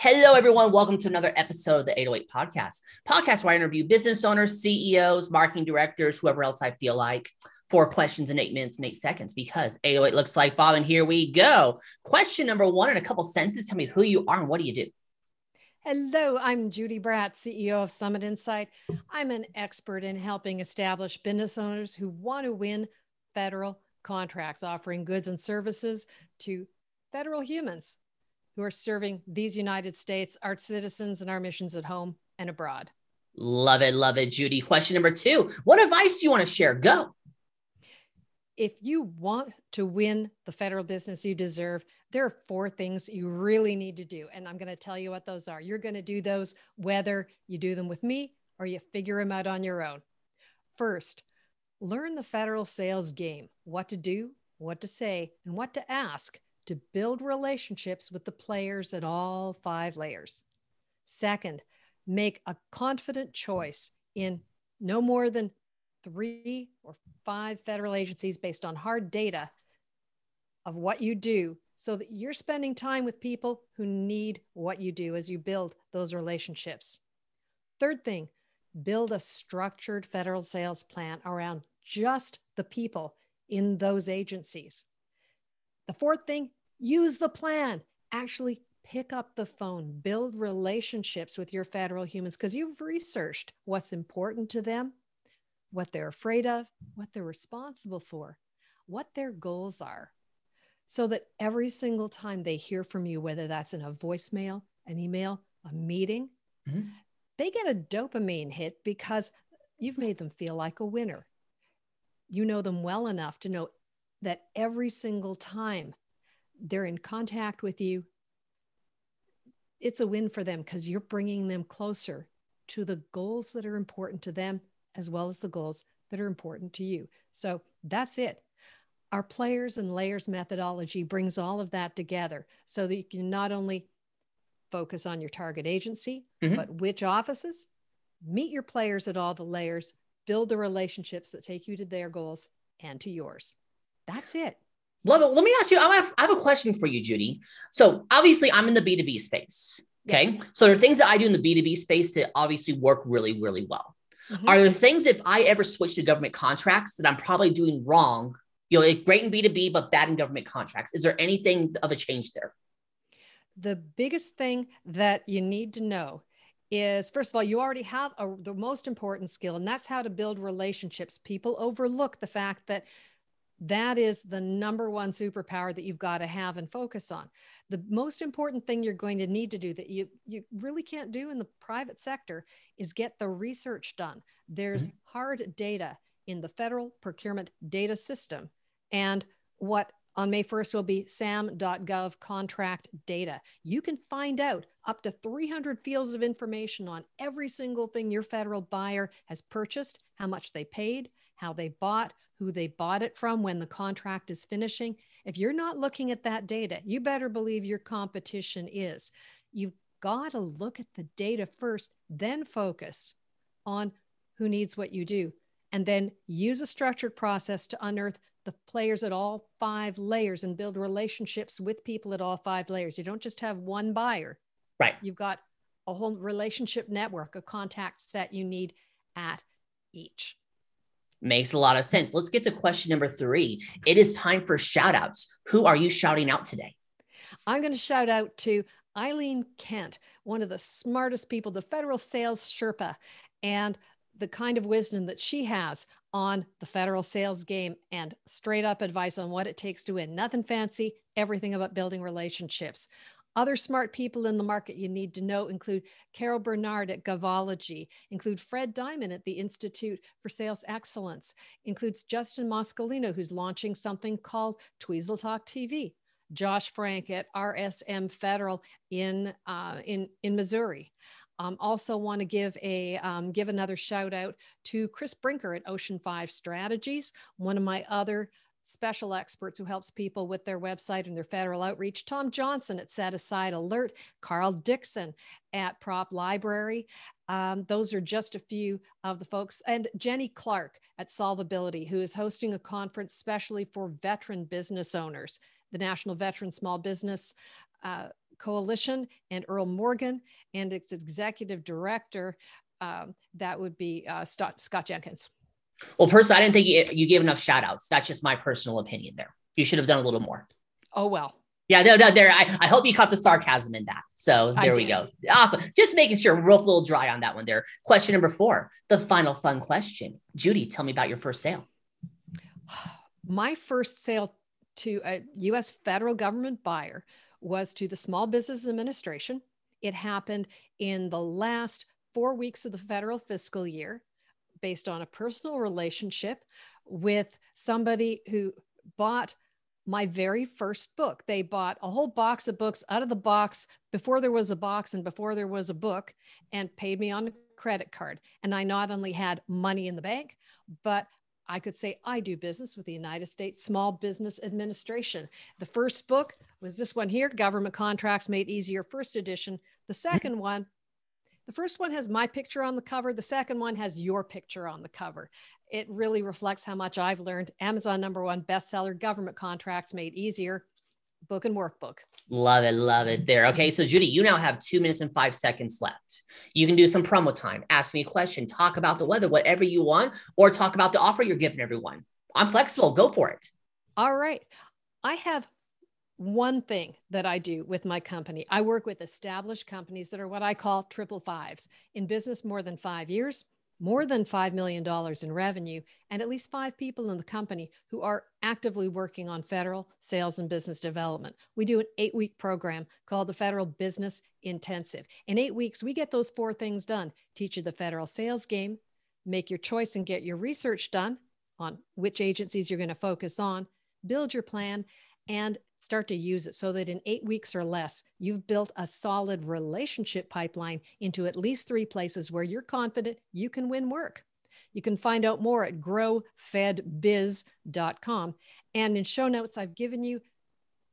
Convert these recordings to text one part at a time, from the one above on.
Hello, everyone. Welcome to another episode of the 808 Podcast. Podcast where I interview business owners, CEOs, marketing directors, whoever else I feel like. Four questions in eight minutes and eight seconds because 808 looks like Bob. And here we go. Question number one in a couple sentences. Tell me who you are and what do you do? Hello, I'm Judy Bratt, CEO of Summit Insight. I'm an expert in helping establish business owners who want to win federal contracts, offering goods and services to federal humans who are serving these United States, our citizens, and our missions at home and abroad. Love it. Love it, Judy. Question number two What advice do you want to share? Go. If you want to win the federal business you deserve, there are four things you really need to do. And I'm going to tell you what those are. You're going to do those whether you do them with me or you figure them out on your own. First, learn the federal sales game what to do, what to say, and what to ask to build relationships with the players at all five layers. Second, make a confident choice in no more than three or five federal agencies based on hard data of what you do so that you're spending time with people who need what you do as you build those relationships. Third thing, build a structured federal sales plan around just the people in those agencies. The fourth thing, use the plan. Actually, pick up the phone, build relationships with your federal humans because you've researched what's important to them, what they're afraid of, what they're responsible for, what their goals are. So that every single time they hear from you, whether that's in a voicemail, an email, a meeting, mm-hmm. they get a dopamine hit because you've made them feel like a winner. You know them well enough to know that every single time they're in contact with you, it's a win for them because you're bringing them closer to the goals that are important to them as well as the goals that are important to you. So that's it. Our players and layers methodology brings all of that together so that you can not only focus on your target agency, mm-hmm. but which offices, meet your players at all the layers, build the relationships that take you to their goals and to yours. That's it. Love it. Let me ask you. I have, I have a question for you, Judy. So obviously, I'm in the B2B space. Okay. Yeah. So there are things that I do in the B2B space that obviously work really, really well. Mm-hmm. Are there things if I ever switch to government contracts that I'm probably doing wrong? You know, great in B2B, but bad in government contracts. Is there anything of a change there? The biggest thing that you need to know is first of all, you already have a, the most important skill, and that's how to build relationships. People overlook the fact that that is the number one superpower that you've got to have and focus on. The most important thing you're going to need to do that you, you really can't do in the private sector is get the research done. There's mm-hmm. hard data in the federal procurement data system. And what on May 1st will be sam.gov contract data. You can find out up to 300 fields of information on every single thing your federal buyer has purchased, how much they paid, how they bought, who they bought it from when the contract is finishing. If you're not looking at that data, you better believe your competition is. You've got to look at the data first, then focus on who needs what you do, and then use a structured process to unearth the players at all five layers and build relationships with people at all five layers. You don't just have one buyer. Right. You've got a whole relationship network of contacts that you need at each. Makes a lot of sense. Let's get to question number three. It is time for shout outs. Who are you shouting out today? I'm going to shout out to Eileen Kent, one of the smartest people, the federal sales Sherpa, and the kind of wisdom that she has on the federal sales game and straight up advice on what it takes to win. Nothing fancy, everything about building relationships. Other smart people in the market you need to know include Carol Bernard at Govology, include Fred Diamond at the Institute for Sales Excellence, includes Justin Moscolino, who's launching something called Tweezle Talk TV, Josh Frank at RSM Federal in uh, in in Missouri. Um, also want to give a um, give another shout out to Chris Brinker at Ocean Five Strategies, one of my other special experts who helps people with their website and their federal outreach. Tom Johnson at Set Aside Alert, Carl Dixon at Prop Library. Um, those are just a few of the folks. And Jenny Clark at Solvability, who is hosting a conference specially for veteran business owners, the National Veteran Small Business uh, Coalition and Earl Morgan, and its executive director, um, that would be uh, Scott, Scott Jenkins. Well, personally, I didn't think you, gave enough shout outs. That's just my personal opinion there. You should have done a little more. Oh, well. Yeah, no, no, there. I, I hope you caught the sarcasm in that. So there we go. Awesome. Just making sure we're a little dry on that one there. Question number four, the final fun question. Judy, tell me about your first sale. My first sale to a US federal government buyer was to the Small Business Administration. It happened in the last four weeks of the federal fiscal year based on a personal relationship with somebody who bought my very first book. They bought a whole box of books out of the box before there was a box and before there was a book and paid me on a credit card. And I not only had money in the bank, but I could say I do business with the United States Small Business Administration. The first book was this one here Government Contracts Made Easier, first edition. The mm-hmm. second one the first one has my picture on the cover. The second one has your picture on the cover. It really reflects how much I've learned. Amazon number one bestseller, government contracts made easier, book and workbook. Love it. Love it there. Okay. So, Judy, you now have two minutes and five seconds left. You can do some promo time, ask me a question, talk about the weather, whatever you want, or talk about the offer you're giving everyone. I'm flexible. Go for it. All right. I have one thing that I do with my company. I work with established companies that are what I call triple fives in business more than five years, more than $5 million in revenue, and at least five people in the company who are actively working on federal sales and business development. We do an eight week program called the Federal Business Intensive. In eight weeks, we get those four things done teach you the federal sales game, make your choice and get your research done on which agencies you're going to focus on, build your plan, and start to use it so that in eight weeks or less, you've built a solid relationship pipeline into at least three places where you're confident you can win work. You can find out more at growfedbiz.com. And in show notes, I've given you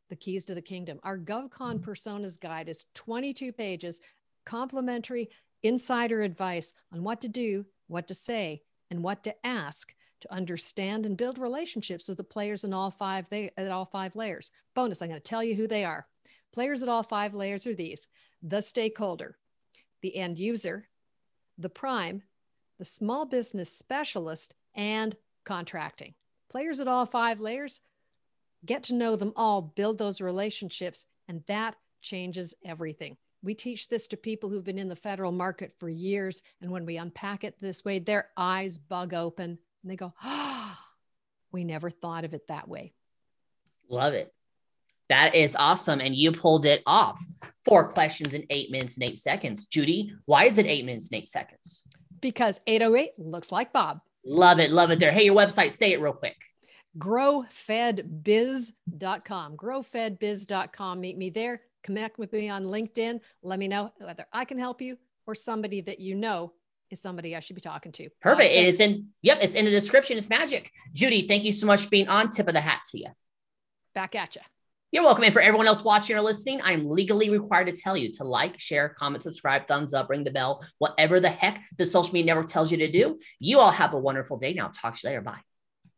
the keys to the kingdom. Our GovCon mm-hmm. Personas Guide is 22 pages, complimentary insider advice on what to do, what to say, and what to ask to understand and build relationships with the players in all five they at all five layers. Bonus, I'm going to tell you who they are. Players at all five layers are these: the stakeholder, the end user, the prime, the small business specialist, and contracting. Players at all five layers, get to know them all, build those relationships, and that changes everything. We teach this to people who've been in the federal market for years. And when we unpack it this way, their eyes bug open and they go, ah, oh, we never thought of it that way. Love it. That is awesome. And you pulled it off. Four questions in eight minutes and eight seconds. Judy, why is it eight minutes and eight seconds? Because 808 looks like Bob. Love it. Love it there. Hey, your website, say it real quick. Growfedbiz.com. Growfedbiz.com. Meet me there. Connect with me on LinkedIn. Let me know whether I can help you or somebody that you know is somebody I should be talking to. Perfect. Uh, it's in, yep, it's in the description. It's magic. Judy, thank you so much for being on. Tip of the hat to you. Back at you. You're welcome. And for everyone else watching or listening, I'm legally required to tell you to like, share, comment, subscribe, thumbs up, ring the bell, whatever the heck the social media network tells you to do. You all have a wonderful day now. Talk to you later. Bye.